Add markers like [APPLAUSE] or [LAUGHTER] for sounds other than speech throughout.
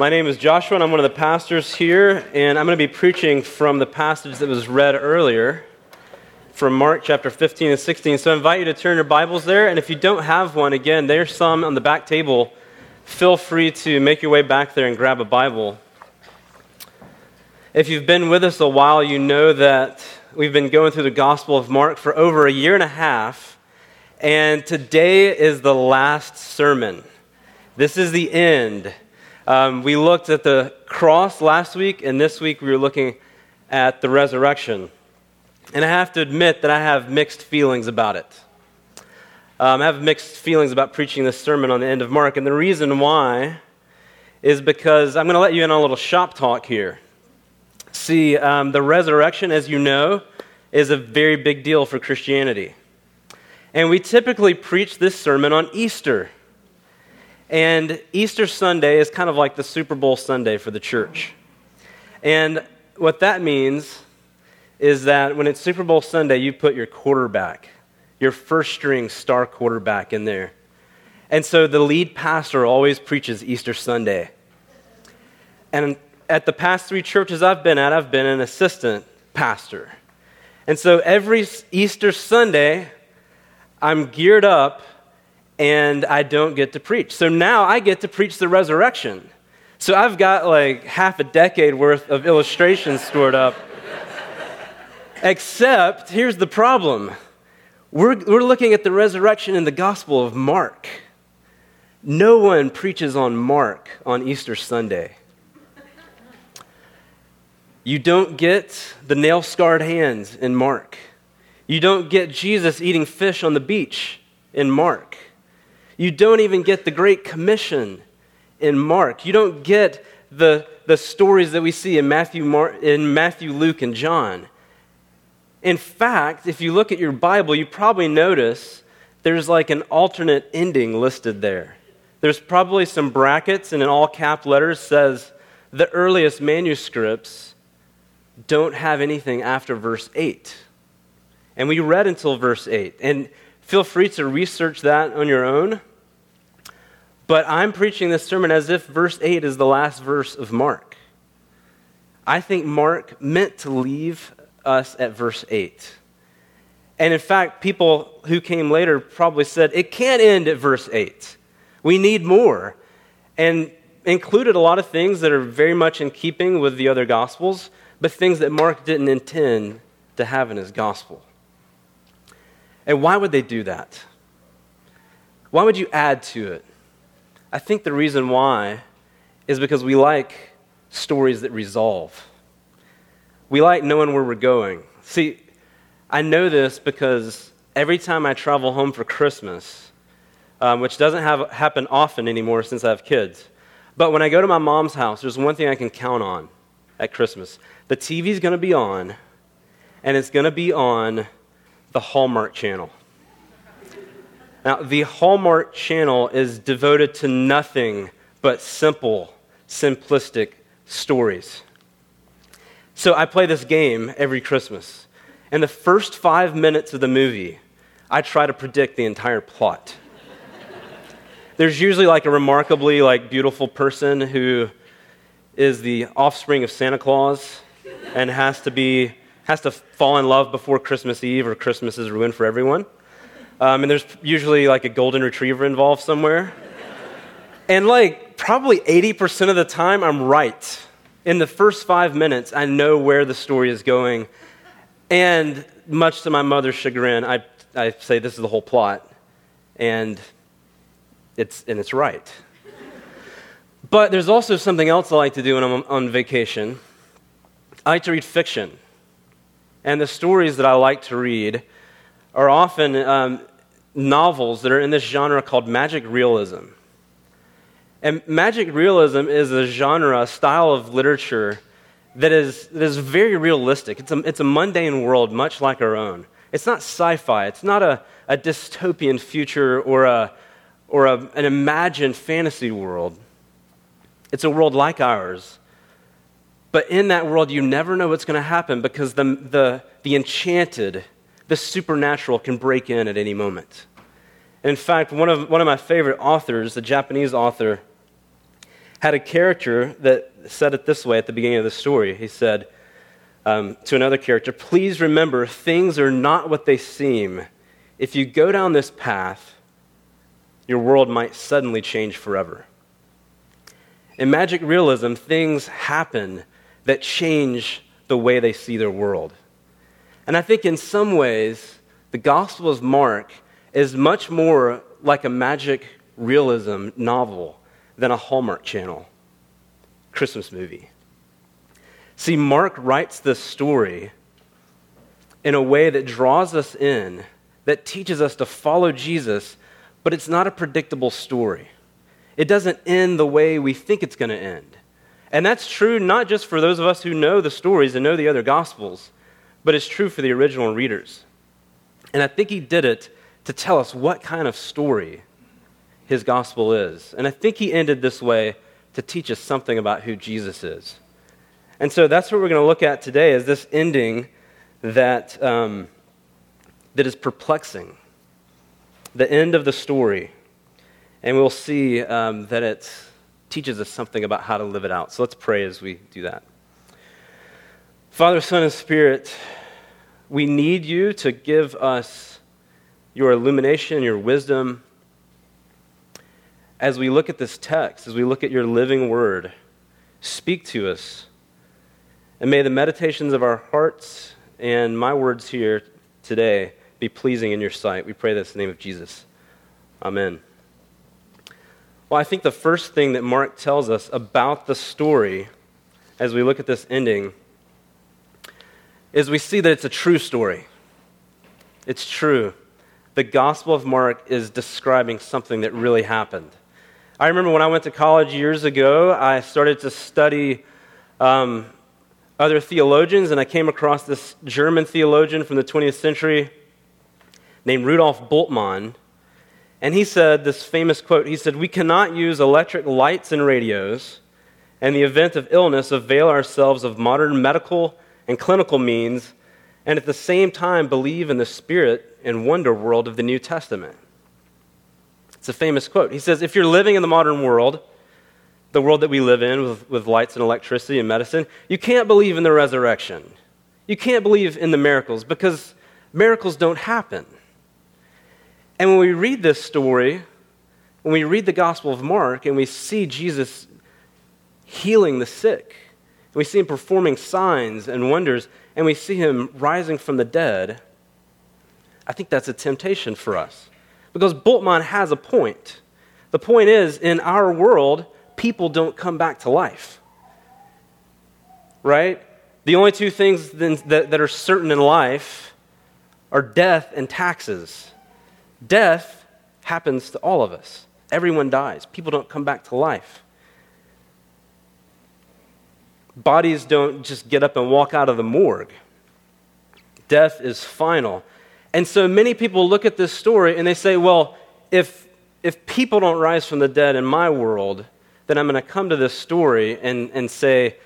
My name is Joshua, and I'm one of the pastors here, and I'm going to be preaching from the passage that was read earlier from Mark chapter 15 and 16. So I invite you to turn your Bibles there, and if you don't have one, again, there's some on the back table. Feel free to make your way back there and grab a Bible. If you've been with us a while, you know that we've been going through the Gospel of Mark for over a year and a half, and today is the last sermon. This is the end. Um, we looked at the cross last week, and this week we were looking at the resurrection. And I have to admit that I have mixed feelings about it. Um, I have mixed feelings about preaching this sermon on the end of Mark, and the reason why is because I'm going to let you in on a little shop talk here. See, um, the resurrection, as you know, is a very big deal for Christianity. And we typically preach this sermon on Easter. And Easter Sunday is kind of like the Super Bowl Sunday for the church. And what that means is that when it's Super Bowl Sunday, you put your quarterback, your first string star quarterback in there. And so the lead pastor always preaches Easter Sunday. And at the past three churches I've been at, I've been an assistant pastor. And so every Easter Sunday, I'm geared up and I don't get to preach. So now I get to preach the resurrection. So I've got like half a decade worth of illustrations stored up. Except, here's the problem we're, we're looking at the resurrection in the Gospel of Mark. No one preaches on Mark on Easter Sunday. You don't get the nail scarred hands in Mark. You don't get Jesus eating fish on the beach in Mark. You don't even get the Great Commission in Mark. You don't get the, the stories that we see in Matthew, Mark, in Matthew, Luke, and John. In fact, if you look at your Bible, you probably notice there's like an alternate ending listed there. There's probably some brackets, and in all cap letters says the earliest manuscripts don't have anything after verse 8. And we read until verse 8. And feel free to research that on your own. But I'm preaching this sermon as if verse 8 is the last verse of Mark. I think Mark meant to leave us at verse 8. And in fact, people who came later probably said, it can't end at verse 8. We need more. And included a lot of things that are very much in keeping with the other Gospels, but things that Mark didn't intend to have in his Gospel. And why would they do that? Why would you add to it? I think the reason why is because we like stories that resolve. We like knowing where we're going. See, I know this because every time I travel home for Christmas, um, which doesn't have, happen often anymore since I have kids, but when I go to my mom's house, there's one thing I can count on at Christmas. The TV's going to be on, and it's going to be on the Hallmark Channel. Now, the Hallmark channel is devoted to nothing but simple, simplistic stories. So I play this game every Christmas. In the first five minutes of the movie, I try to predict the entire plot. There's usually like a remarkably like beautiful person who is the offspring of Santa Claus and has to be has to fall in love before Christmas Eve or Christmas is ruined for everyone. Um, and there's usually like a golden retriever involved somewhere. and like probably 80% of the time, I'm right. In the first five minutes, I know where the story is going. And much to my mother's chagrin, I, I say this is the whole plot. And it's, and it's right. But there's also something else I like to do when I'm on vacation. I like to read fiction. And the stories that I like to read are often um, novels that are in this genre called magic realism. And magic realism is a genre, a style of literature that is, that is very realistic. It's a, it's a mundane world, much like our own. It's not sci fi, it's not a, a dystopian future or, a, or a, an imagined fantasy world. It's a world like ours. But in that world, you never know what's going to happen because the, the, the enchanted, the supernatural can break in at any moment. In fact, one of, one of my favorite authors, the Japanese author, had a character that said it this way at the beginning of the story. He said um, to another character, Please remember, things are not what they seem. If you go down this path, your world might suddenly change forever. In magic realism, things happen that change the way they see their world. And I think in some ways, the Gospel of Mark is much more like a magic realism novel than a Hallmark Channel Christmas movie. See, Mark writes this story in a way that draws us in, that teaches us to follow Jesus, but it's not a predictable story. It doesn't end the way we think it's going to end. And that's true not just for those of us who know the stories and know the other Gospels, but it's true for the original readers. And I think he did it to tell us what kind of story his gospel is. And I think he ended this way to teach us something about who Jesus is. And so that's what we're going to look at today is this ending that, um, that is perplexing. The end of the story. And we'll see um, that it teaches us something about how to live it out. So let's pray as we do that. Father, Son, and Spirit, we need you to give us your illumination, your wisdom as we look at this text, as we look at your living word, speak to us. And may the meditations of our hearts and my words here today be pleasing in your sight. We pray this in the name of Jesus. Amen. Well, I think the first thing that Mark tells us about the story as we look at this ending is we see that it's a true story. It's true. The Gospel of Mark is describing something that really happened. I remember when I went to college years ago, I started to study um, other theologians, and I came across this German theologian from the 20th century named Rudolf Bultmann. And he said this famous quote He said, We cannot use electric lights and radios, and the event of illness, avail ourselves of modern medical and clinical means, and at the same time believe in the spirit and wonder world of the New Testament. It's a famous quote. He says, If you're living in the modern world, the world that we live in with, with lights and electricity and medicine, you can't believe in the resurrection. You can't believe in the miracles because miracles don't happen. And when we read this story, when we read the Gospel of Mark and we see Jesus healing the sick, we see him performing signs and wonders, and we see him rising from the dead, I think that's a temptation for us. Because Bultmann has a point. The point is, in our world, people don't come back to life. Right? The only two things that, that are certain in life are death and taxes. Death happens to all of us. Everyone dies. People don't come back to life. Bodies don't just get up and walk out of the morgue. Death is final. And so many people look at this story and they say, well, if, if people don't rise from the dead in my world, then I'm going to come to this story and, and say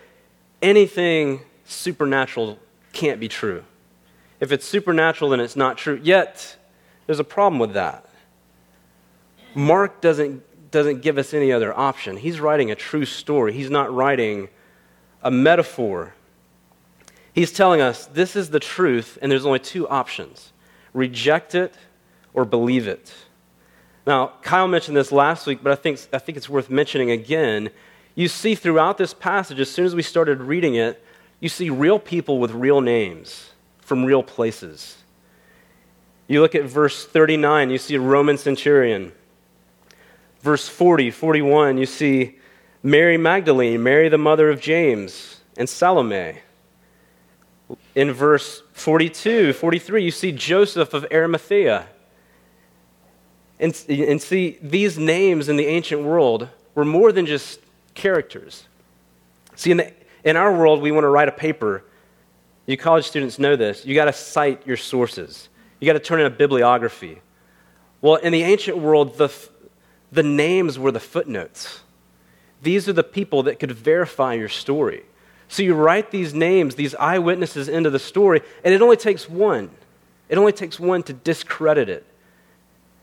anything supernatural can't be true. If it's supernatural, then it's not true. Yet, there's a problem with that. Mark doesn't, doesn't give us any other option. He's writing a true story, he's not writing a metaphor. He's telling us this is the truth, and there's only two options reject it or believe it. Now, Kyle mentioned this last week, but I think, I think it's worth mentioning again. You see throughout this passage, as soon as we started reading it, you see real people with real names from real places. You look at verse 39, you see a Roman centurion. Verse 40, 41, you see Mary Magdalene, Mary the mother of James, and Salome. In verse 42, 43, you see Joseph of Arimathea. And, and see, these names in the ancient world were more than just characters. See, in, the, in our world, we want to write a paper. You college students know this. You got to cite your sources, you got to turn in a bibliography. Well, in the ancient world, the, the names were the footnotes. These are the people that could verify your story. So you write these names, these eyewitnesses into the story, and it only takes one. It only takes one to discredit it.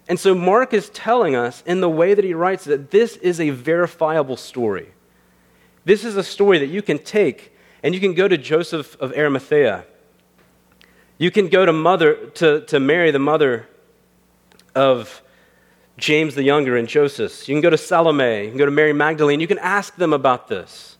And so Mark is telling us in the way that he writes that this is a verifiable story. This is a story that you can take and you can go to Joseph of Arimathea. You can go to mother to, to Mary, the mother of James the Younger and Joseph. You can go to Salome, you can go to Mary Magdalene. You can ask them about this.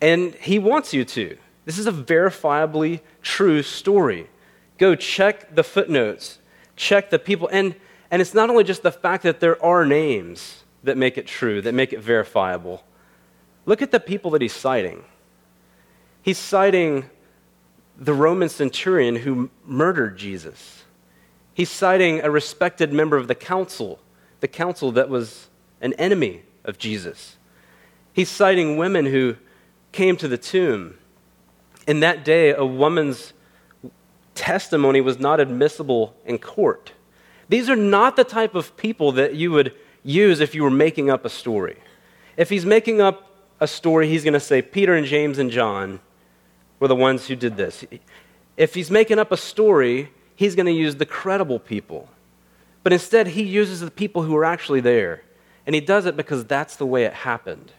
And he wants you to. This is a verifiably true story. Go check the footnotes, check the people. And, and it's not only just the fact that there are names that make it true, that make it verifiable. Look at the people that he's citing. He's citing the Roman centurion who murdered Jesus. He's citing a respected member of the council, the council that was an enemy of Jesus. He's citing women who came to the tomb. In that day, a woman's testimony was not admissible in court. These are not the type of people that you would use if you were making up a story. If he's making up a story, he's going to say Peter and James and John were the ones who did this. If he's making up a story, he's going to use the credible people. But instead, he uses the people who are actually there. And he does it because that's the way it happened.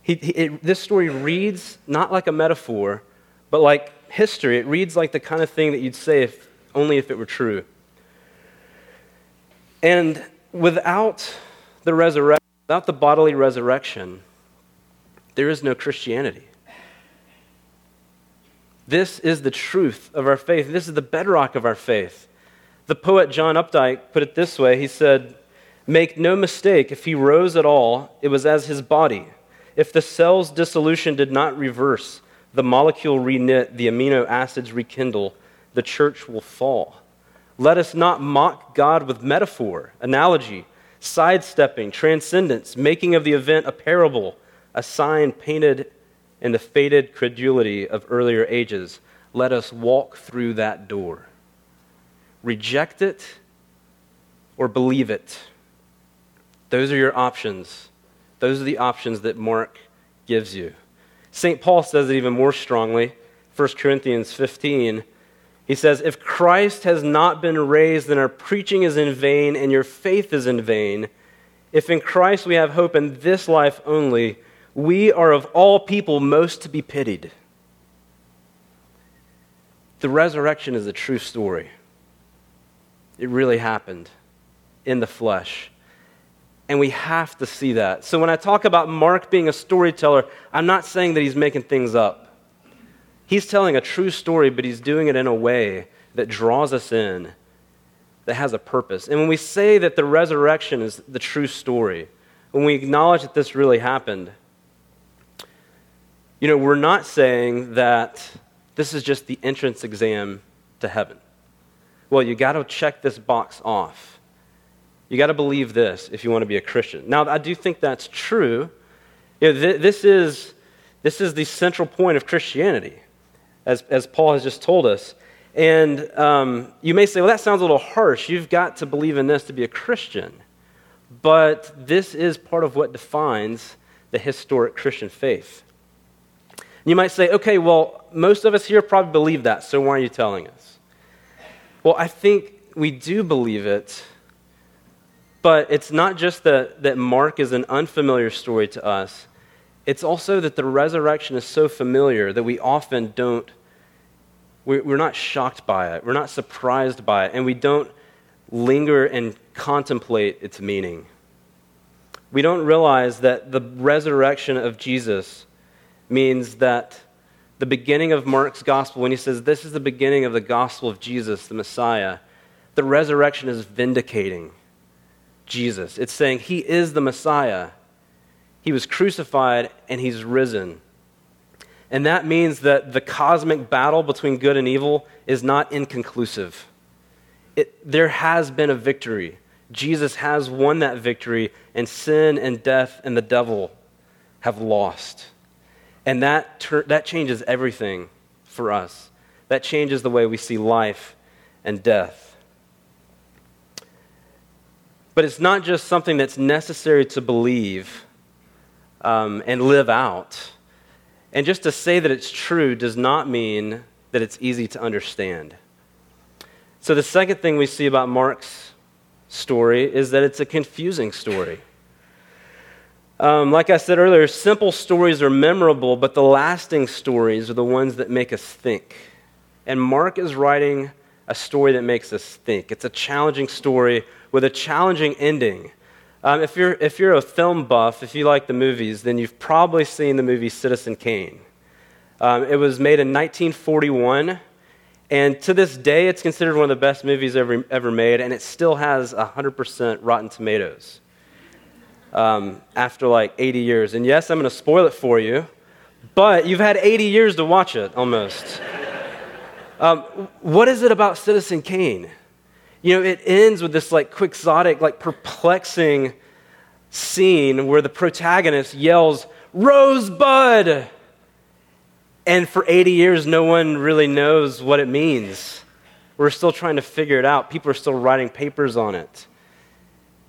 He, he, it, this story reads not like a metaphor, but like history. It reads like the kind of thing that you'd say if, only if it were true. And without the resurrection, without the bodily resurrection, there is no Christianity. This is the truth of our faith. This is the bedrock of our faith. The poet John Updike put it this way He said, Make no mistake, if he rose at all, it was as his body. If the cell's dissolution did not reverse, the molecule reknit, the amino acids rekindle, the church will fall. Let us not mock God with metaphor, analogy, sidestepping, transcendence, making of the event a parable, a sign painted in the faded credulity of earlier ages. Let us walk through that door. Reject it or believe it. Those are your options. Those are the options that Mark gives you. St. Paul says it even more strongly. 1 Corinthians 15. He says, If Christ has not been raised, then our preaching is in vain and your faith is in vain. If in Christ we have hope in this life only, we are of all people most to be pitied. The resurrection is a true story. It really happened in the flesh. And we have to see that. So when I talk about Mark being a storyteller, I'm not saying that he's making things up. He's telling a true story, but he's doing it in a way that draws us in, that has a purpose. And when we say that the resurrection is the true story, when we acknowledge that this really happened, you know, we're not saying that this is just the entrance exam to heaven. Well, you got to check this box off. You got to believe this if you want to be a Christian. Now, I do think that's true. You know, th- this, is, this is the central point of Christianity, as, as Paul has just told us. And um, you may say, well, that sounds a little harsh. You've got to believe in this to be a Christian. But this is part of what defines the historic Christian faith. You might say, okay, well, most of us here probably believe that, so why are you telling us? Well, I think we do believe it but it's not just that, that Mark is an unfamiliar story to us, it's also that the resurrection is so familiar that we often don't, we're not shocked by it, we're not surprised by it, and we don't linger and contemplate its meaning. We don't realize that the resurrection of Jesus means that the beginning of Mark's gospel, when he says, This is the beginning of the gospel of Jesus, the Messiah, the resurrection is vindicating Jesus. It's saying he is the Messiah. He was crucified and he's risen. And that means that the cosmic battle between good and evil is not inconclusive. It, there has been a victory. Jesus has won that victory, and sin and death and the devil have lost. And that, ter- that changes everything for us. That changes the way we see life and death. But it's not just something that's necessary to believe um, and live out. And just to say that it's true does not mean that it's easy to understand. So, the second thing we see about Mark's story is that it's a confusing story. Um, like I said earlier, simple stories are memorable, but the lasting stories are the ones that make us think. And Mark is writing a story that makes us think. It's a challenging story with a challenging ending. Um, if, you're, if you're a film buff, if you like the movies, then you've probably seen the movie Citizen Kane. Um, it was made in 1941, and to this day, it's considered one of the best movies ever, ever made, and it still has 100% Rotten Tomatoes um, after like 80 years. And yes, I'm going to spoil it for you, but you've had 80 years to watch it almost. [LAUGHS] um, what is it about Citizen Kane? You know, it ends with this like quixotic, like perplexing scene where the protagonist yells, Rosebud! And for 80 years, no one really knows what it means. We're still trying to figure it out. People are still writing papers on it.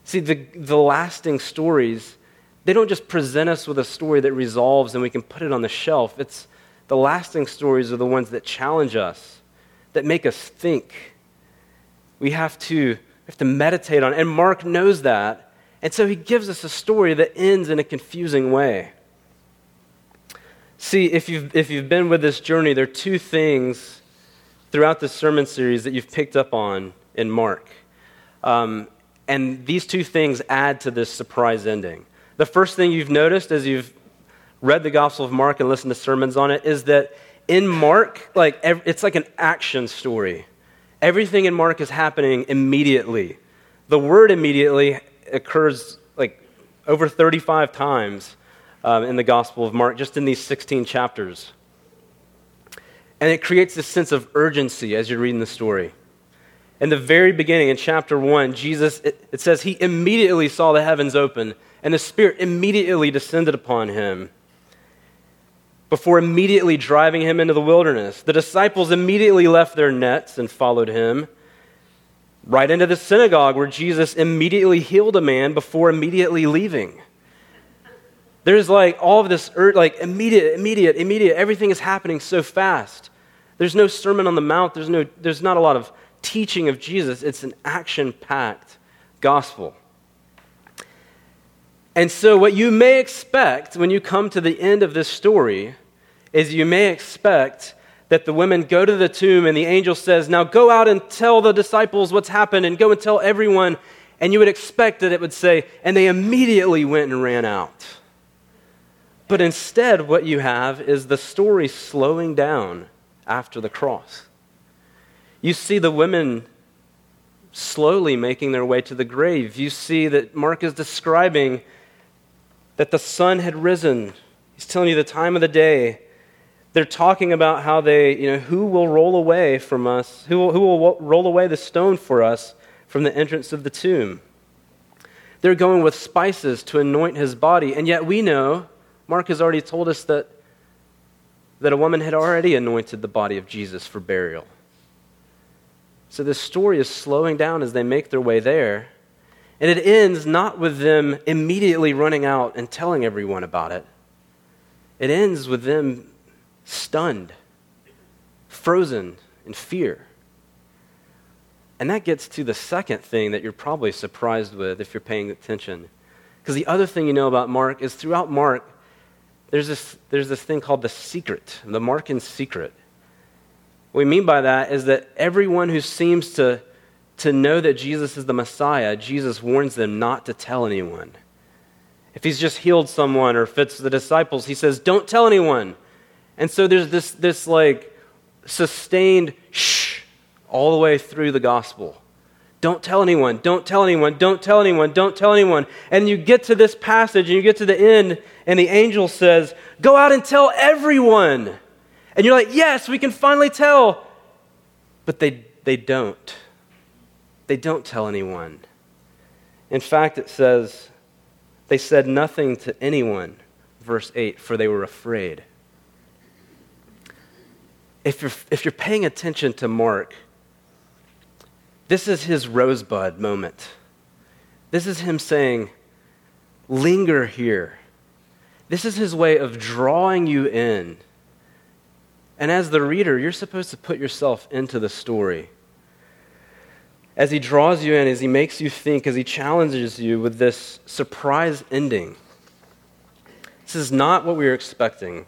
See, the, the lasting stories, they don't just present us with a story that resolves and we can put it on the shelf. It's the lasting stories are the ones that challenge us, that make us think. We have to, we have to meditate on it. And Mark knows that. And so he gives us a story that ends in a confusing way. See, if you've, if you've been with this journey, there are two things throughout this sermon series that you've picked up on in Mark. Um, and these two things add to this surprise ending. The first thing you've noticed as you've read the Gospel of Mark and listened to sermons on it is that in Mark, like it's like an action story. Everything in Mark is happening immediately. The word immediately occurs like over 35 times um, in the Gospel of Mark, just in these 16 chapters. And it creates this sense of urgency as you're reading the story. In the very beginning, in chapter 1, Jesus, it, it says, He immediately saw the heavens open, and the Spirit immediately descended upon him before immediately driving him into the wilderness. The disciples immediately left their nets and followed him right into the synagogue where Jesus immediately healed a man before immediately leaving. There's like all of this, like immediate, immediate, immediate. Everything is happening so fast. There's no Sermon on the Mount. There's, no, there's not a lot of teaching of Jesus, it's an action packed gospel. And so, what you may expect when you come to the end of this story is you may expect that the women go to the tomb and the angel says, Now go out and tell the disciples what's happened and go and tell everyone. And you would expect that it would say, And they immediately went and ran out. But instead, what you have is the story slowing down after the cross. You see the women slowly making their way to the grave. You see that Mark is describing that the sun had risen. He's telling you the time of the day. They're talking about how they, you know, who will roll away from us, who will, who will roll away the stone for us from the entrance of the tomb. They're going with spices to anoint his body. And yet we know, Mark has already told us that, that a woman had already anointed the body of Jesus for burial. So this story is slowing down as they make their way there. And it ends not with them immediately running out and telling everyone about it. It ends with them stunned, frozen in fear. And that gets to the second thing that you're probably surprised with if you're paying attention. Because the other thing you know about Mark is throughout Mark, there's this, there's this thing called the secret, the Markan secret. What we mean by that is that everyone who seems to, to know that Jesus is the Messiah, Jesus warns them not to tell anyone. If he's just healed someone or fits the disciples, he says, don't tell anyone. And so there's this, this like sustained shh all the way through the gospel. Don't tell anyone, don't tell anyone, don't tell anyone, don't tell anyone. And you get to this passage and you get to the end, and the angel says, Go out and tell everyone. And you're like, yes, we can finally tell. But they, they don't. They don't tell anyone. In fact, it says, they said nothing to anyone, verse 8, for they were afraid. If you're, if you're paying attention to Mark, this is his rosebud moment. This is him saying, linger here. This is his way of drawing you in and as the reader, you're supposed to put yourself into the story. As he draws you in, as he makes you think, as he challenges you with this surprise ending. This is not what we were expecting.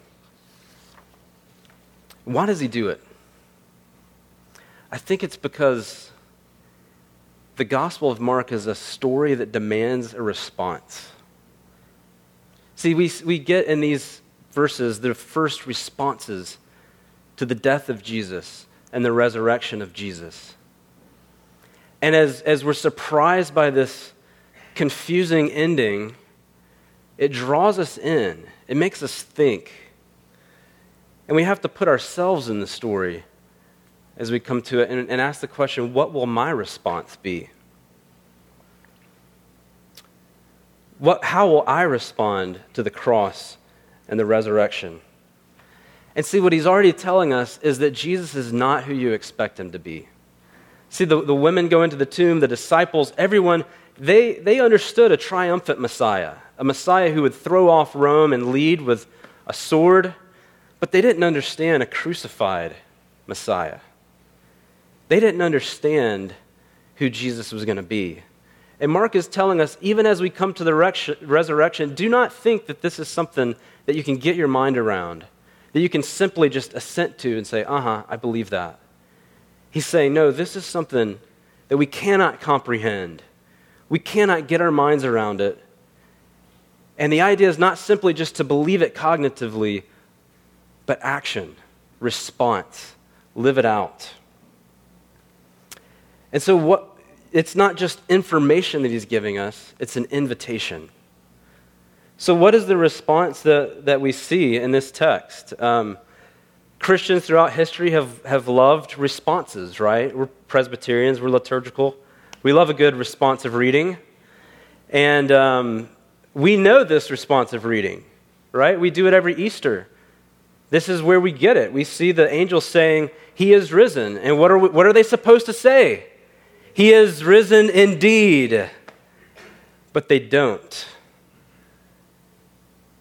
Why does he do it? I think it's because the Gospel of Mark is a story that demands a response. See, we, we get in these verses the first responses to the death of Jesus and the resurrection of Jesus. And as, as we're surprised by this confusing ending, it draws us in, it makes us think. And we have to put ourselves in the story as we come to it and, and ask the question what will my response be? What, how will I respond to the cross and the resurrection? And see, what he's already telling us is that Jesus is not who you expect him to be. See, the, the women go into the tomb, the disciples, everyone, they, they understood a triumphant Messiah, a Messiah who would throw off Rome and lead with a sword, but they didn't understand a crucified Messiah. They didn't understand who Jesus was going to be. And Mark is telling us, even as we come to the resurrection, do not think that this is something that you can get your mind around, that you can simply just assent to and say, uh huh, I believe that. He's saying, no, this is something that we cannot comprehend. We cannot get our minds around it. And the idea is not simply just to believe it cognitively, but action, response, live it out. And so, what, it's not just information that he's giving us, it's an invitation. So, what is the response that, that we see in this text? Um, Christians throughout history have, have loved responses, right? We're Presbyterians, we're liturgical. We love a good responsive reading. And um, we know this responsive reading, right? We do it every Easter. This is where we get it. We see the angels saying, He is risen. And what are, we, what are they supposed to say? He is risen indeed. But they don't.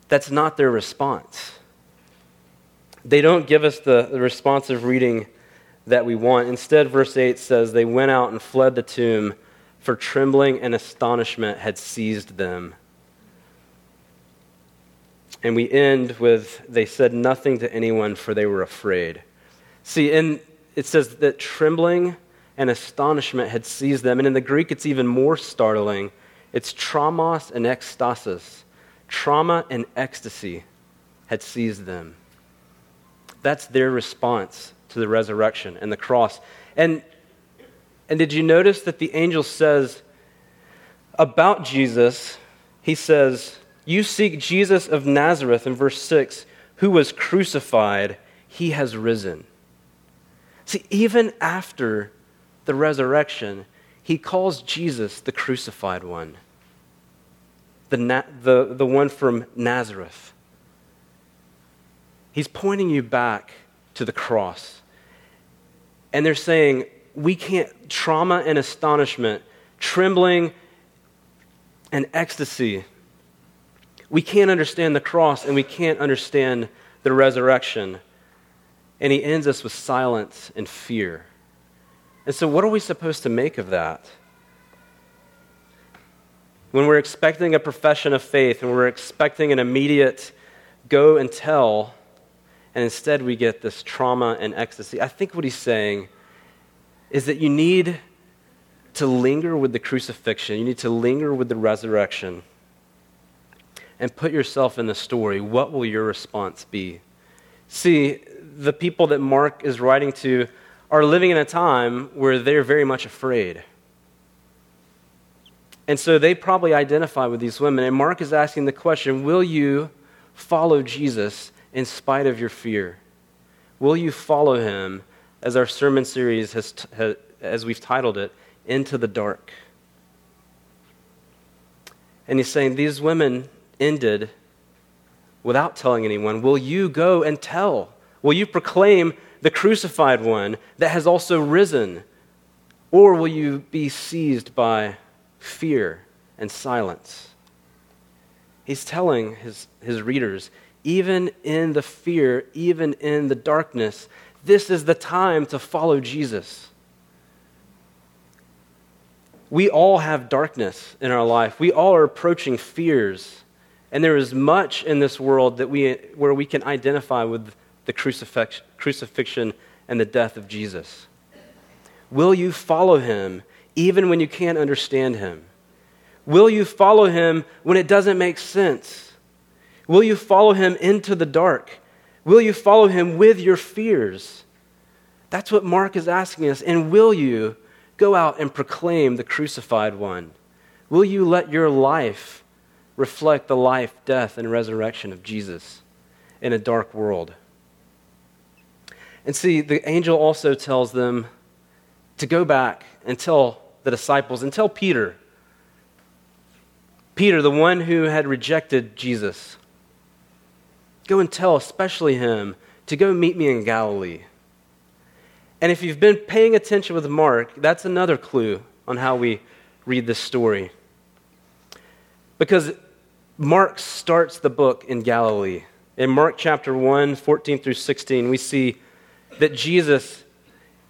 That's not their response they don't give us the, the responsive reading that we want. Instead, verse 8 says, They went out and fled the tomb, for trembling and astonishment had seized them. And we end with, They said nothing to anyone, for they were afraid. See, in, it says that trembling and astonishment had seized them. And in the Greek, it's even more startling. It's tromos and ecstasis. Trauma and ecstasy had seized them. That's their response to the resurrection and the cross. And, and did you notice that the angel says about Jesus, he says, You seek Jesus of Nazareth in verse 6, who was crucified, he has risen. See, even after the resurrection, he calls Jesus the crucified one, the, the, the one from Nazareth. He's pointing you back to the cross. And they're saying, we can't, trauma and astonishment, trembling and ecstasy. We can't understand the cross and we can't understand the resurrection. And he ends us with silence and fear. And so, what are we supposed to make of that? When we're expecting a profession of faith and we're expecting an immediate go and tell, and instead we get this trauma and ecstasy. I think what he's saying is that you need to linger with the crucifixion, you need to linger with the resurrection, and put yourself in the story. What will your response be? See, the people that Mark is writing to are living in a time where they're very much afraid. And so they probably identify with these women. And Mark is asking the question Will you follow Jesus in spite of your fear? Will you follow him, as our sermon series has, as we've titled it, Into the Dark? And he's saying, These women ended without telling anyone. Will you go and tell? Will you proclaim the crucified one that has also risen? Or will you be seized by fear and silence? He's telling his, his readers, even in the fear, even in the darkness, this is the time to follow Jesus. We all have darkness in our life. We all are approaching fears And there is much in this world that we, where we can identify with the crucifixion and the death of Jesus. Will you follow him even when you can't understand him? Will you follow him when it doesn't make sense? Will you follow him into the dark? Will you follow him with your fears? That's what Mark is asking us. And will you go out and proclaim the crucified one? Will you let your life reflect the life, death, and resurrection of Jesus in a dark world? And see, the angel also tells them to go back and tell the disciples and tell Peter. Peter, the one who had rejected Jesus, go and tell, especially him, to go meet me in Galilee. And if you've been paying attention with Mark, that's another clue on how we read this story. Because Mark starts the book in Galilee. In Mark chapter 1, 14 through 16, we see that Jesus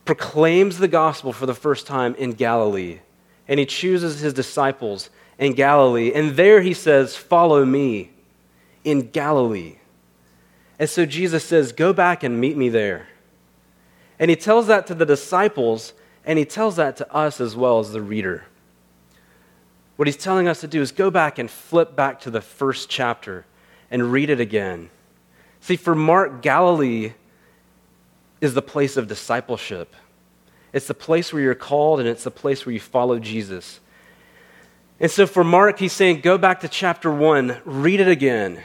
proclaims the gospel for the first time in Galilee. And he chooses his disciples in Galilee. And there he says, Follow me in Galilee. And so Jesus says, Go back and meet me there. And he tells that to the disciples, and he tells that to us as well as the reader. What he's telling us to do is go back and flip back to the first chapter and read it again. See, for Mark, Galilee is the place of discipleship. It's the place where you're called and it's the place where you follow Jesus. And so for Mark, he's saying, go back to chapter one, read it again.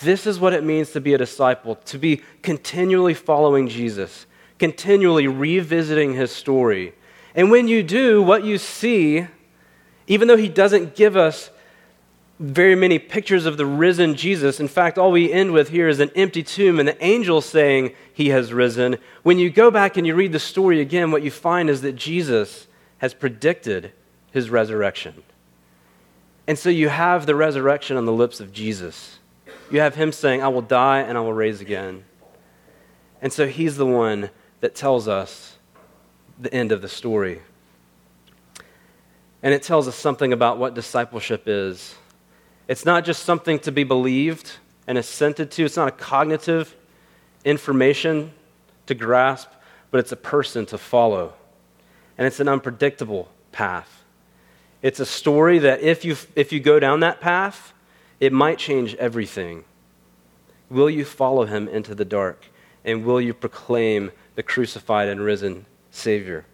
This is what it means to be a disciple, to be continually following Jesus, continually revisiting his story. And when you do, what you see, even though he doesn't give us very many pictures of the risen Jesus. In fact, all we end with here is an empty tomb and the angel saying he has risen. When you go back and you read the story again, what you find is that Jesus has predicted his resurrection. And so you have the resurrection on the lips of Jesus. You have him saying, I will die and I will raise again. And so he's the one that tells us the end of the story. And it tells us something about what discipleship is. It's not just something to be believed and assented to, it's not a cognitive information to grasp, but it's a person to follow. And it's an unpredictable path. It's a story that if you, if you go down that path, it might change everything. Will you follow him into the dark? And will you proclaim the crucified and risen Savior?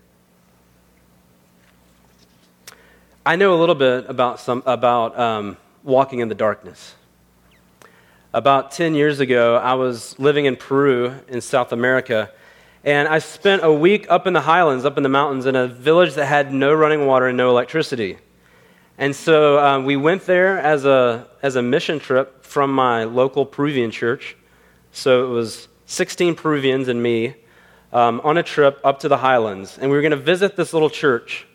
I know a little bit about, some, about um, walking in the darkness. About 10 years ago, I was living in Peru in South America, and I spent a week up in the highlands, up in the mountains, in a village that had no running water and no electricity. And so um, we went there as a, as a mission trip from my local Peruvian church. So it was 16 Peruvians and me um, on a trip up to the highlands. And we were going to visit this little church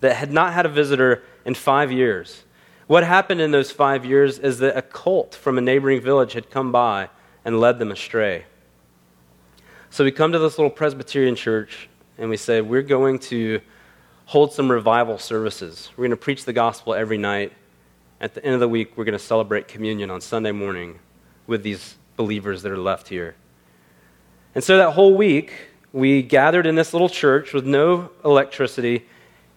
that had not had a visitor in five years. What happened in those five years is that a cult from a neighboring village had come by and led them astray. So we come to this little Presbyterian church and we say, We're going to hold some revival services. We're going to preach the gospel every night. At the end of the week, we're going to celebrate communion on Sunday morning with these believers that are left here. And so that whole week, we gathered in this little church with no electricity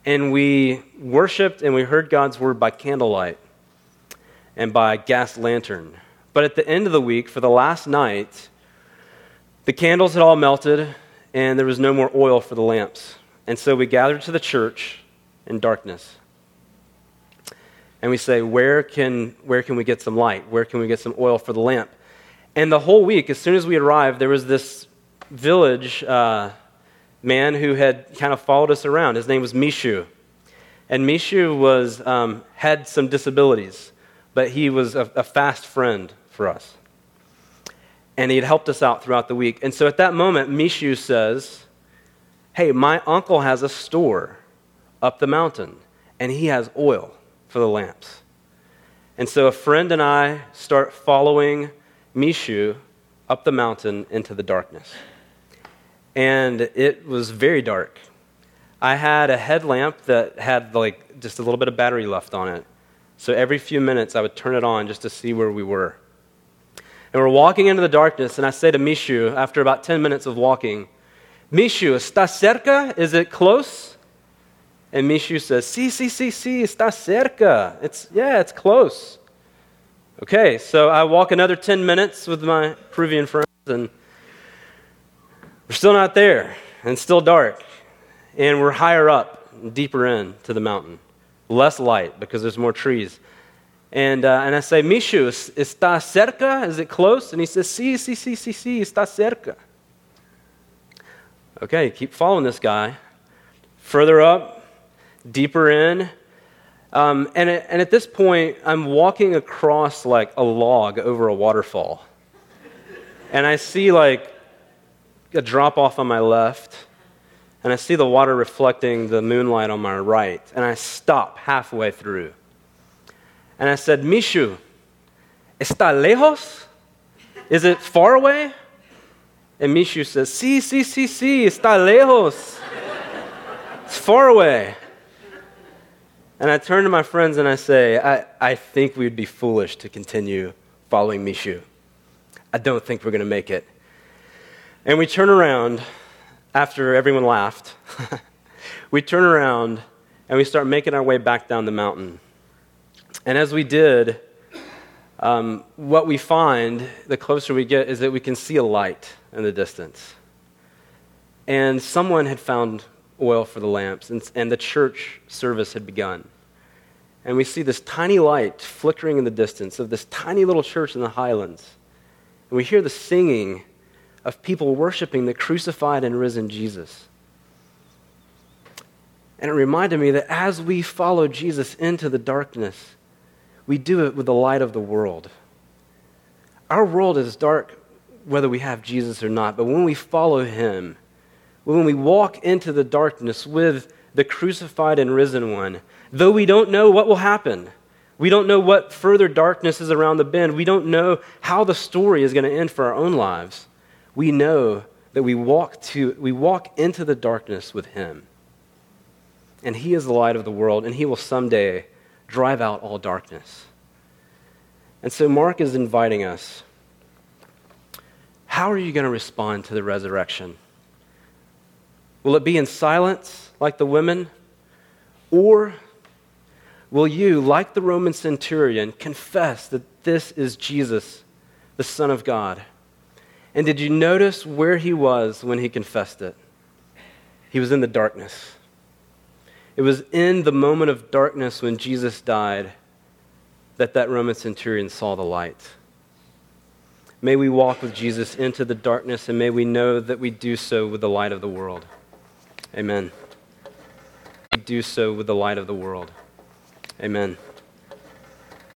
and we worshiped and we heard God's word by candlelight and by gas lantern. But at the end of the week, for the last night, the candles had all melted and there was no more oil for the lamps. And so we gathered to the church in darkness. And we say, where can, where can we get some light? Where can we get some oil for the lamp? And the whole week, as soon as we arrived, there was this village uh, man who had kind of followed us around. His name was Mishu. And Mishu was, um, had some disabilities, but he was a, a fast friend for us. And he had helped us out throughout the week. And so at that moment, Mishu says, Hey, my uncle has a store up the mountain, and he has oil for the lamps. And so a friend and I start following Mishu up the mountain into the darkness and it was very dark. I had a headlamp that had like just a little bit of battery left on it. So every few minutes, I would turn it on just to see where we were. And we're walking into the darkness, and I say to Mishu, after about 10 minutes of walking, Mishu, está cerca? Is it close? And Mishu says, Sí, sí, sí, sí, está cerca. It's, yeah, it's close. Okay, so I walk another 10 minutes with my Peruvian friends, and we're still not there, and still dark. And we're higher up, deeper in to the mountain. Less light because there's more trees. And, uh, and I say, Mishu, está cerca? Is it close? And he says, Sí, sí, sí, sí, sí, está cerca. Okay, keep following this guy. Further up, deeper in. Um, and, and at this point, I'm walking across like a log over a waterfall. And I see like a drop off on my left, and I see the water reflecting the moonlight on my right, and I stop halfway through. And I said, Mishu, está lejos? Is it far away? And Mishu says, Sí, sí, sí, sí, está lejos. It's far away. And I turn to my friends and I say, I, I think we'd be foolish to continue following Mishu. I don't think we're going to make it. And we turn around after everyone laughed. [LAUGHS] we turn around and we start making our way back down the mountain. And as we did, um, what we find, the closer we get, is that we can see a light in the distance. And someone had found oil for the lamps, and, and the church service had begun. And we see this tiny light flickering in the distance of this tiny little church in the highlands. And we hear the singing of people worshiping the crucified and risen Jesus. And it reminded me that as we follow Jesus into the darkness, we do it with the light of the world. Our world is dark whether we have Jesus or not, but when we follow him, when we walk into the darkness with the crucified and risen one, though we don't know what will happen, we don't know what further darkness is around the bend, we don't know how the story is going to end for our own lives we know that we walk, to, we walk into the darkness with Him. And He is the light of the world, and He will someday drive out all darkness. And so Mark is inviting us. How are you going to respond to the resurrection? Will it be in silence like the women? Or will you, like the Roman centurion, confess that this is Jesus, the Son of God? And did you notice where he was when he confessed it? He was in the darkness. It was in the moment of darkness when Jesus died that that Roman centurion saw the light. May we walk with Jesus into the darkness, and may we know that we do so with the light of the world. Amen. We do so with the light of the world. Amen.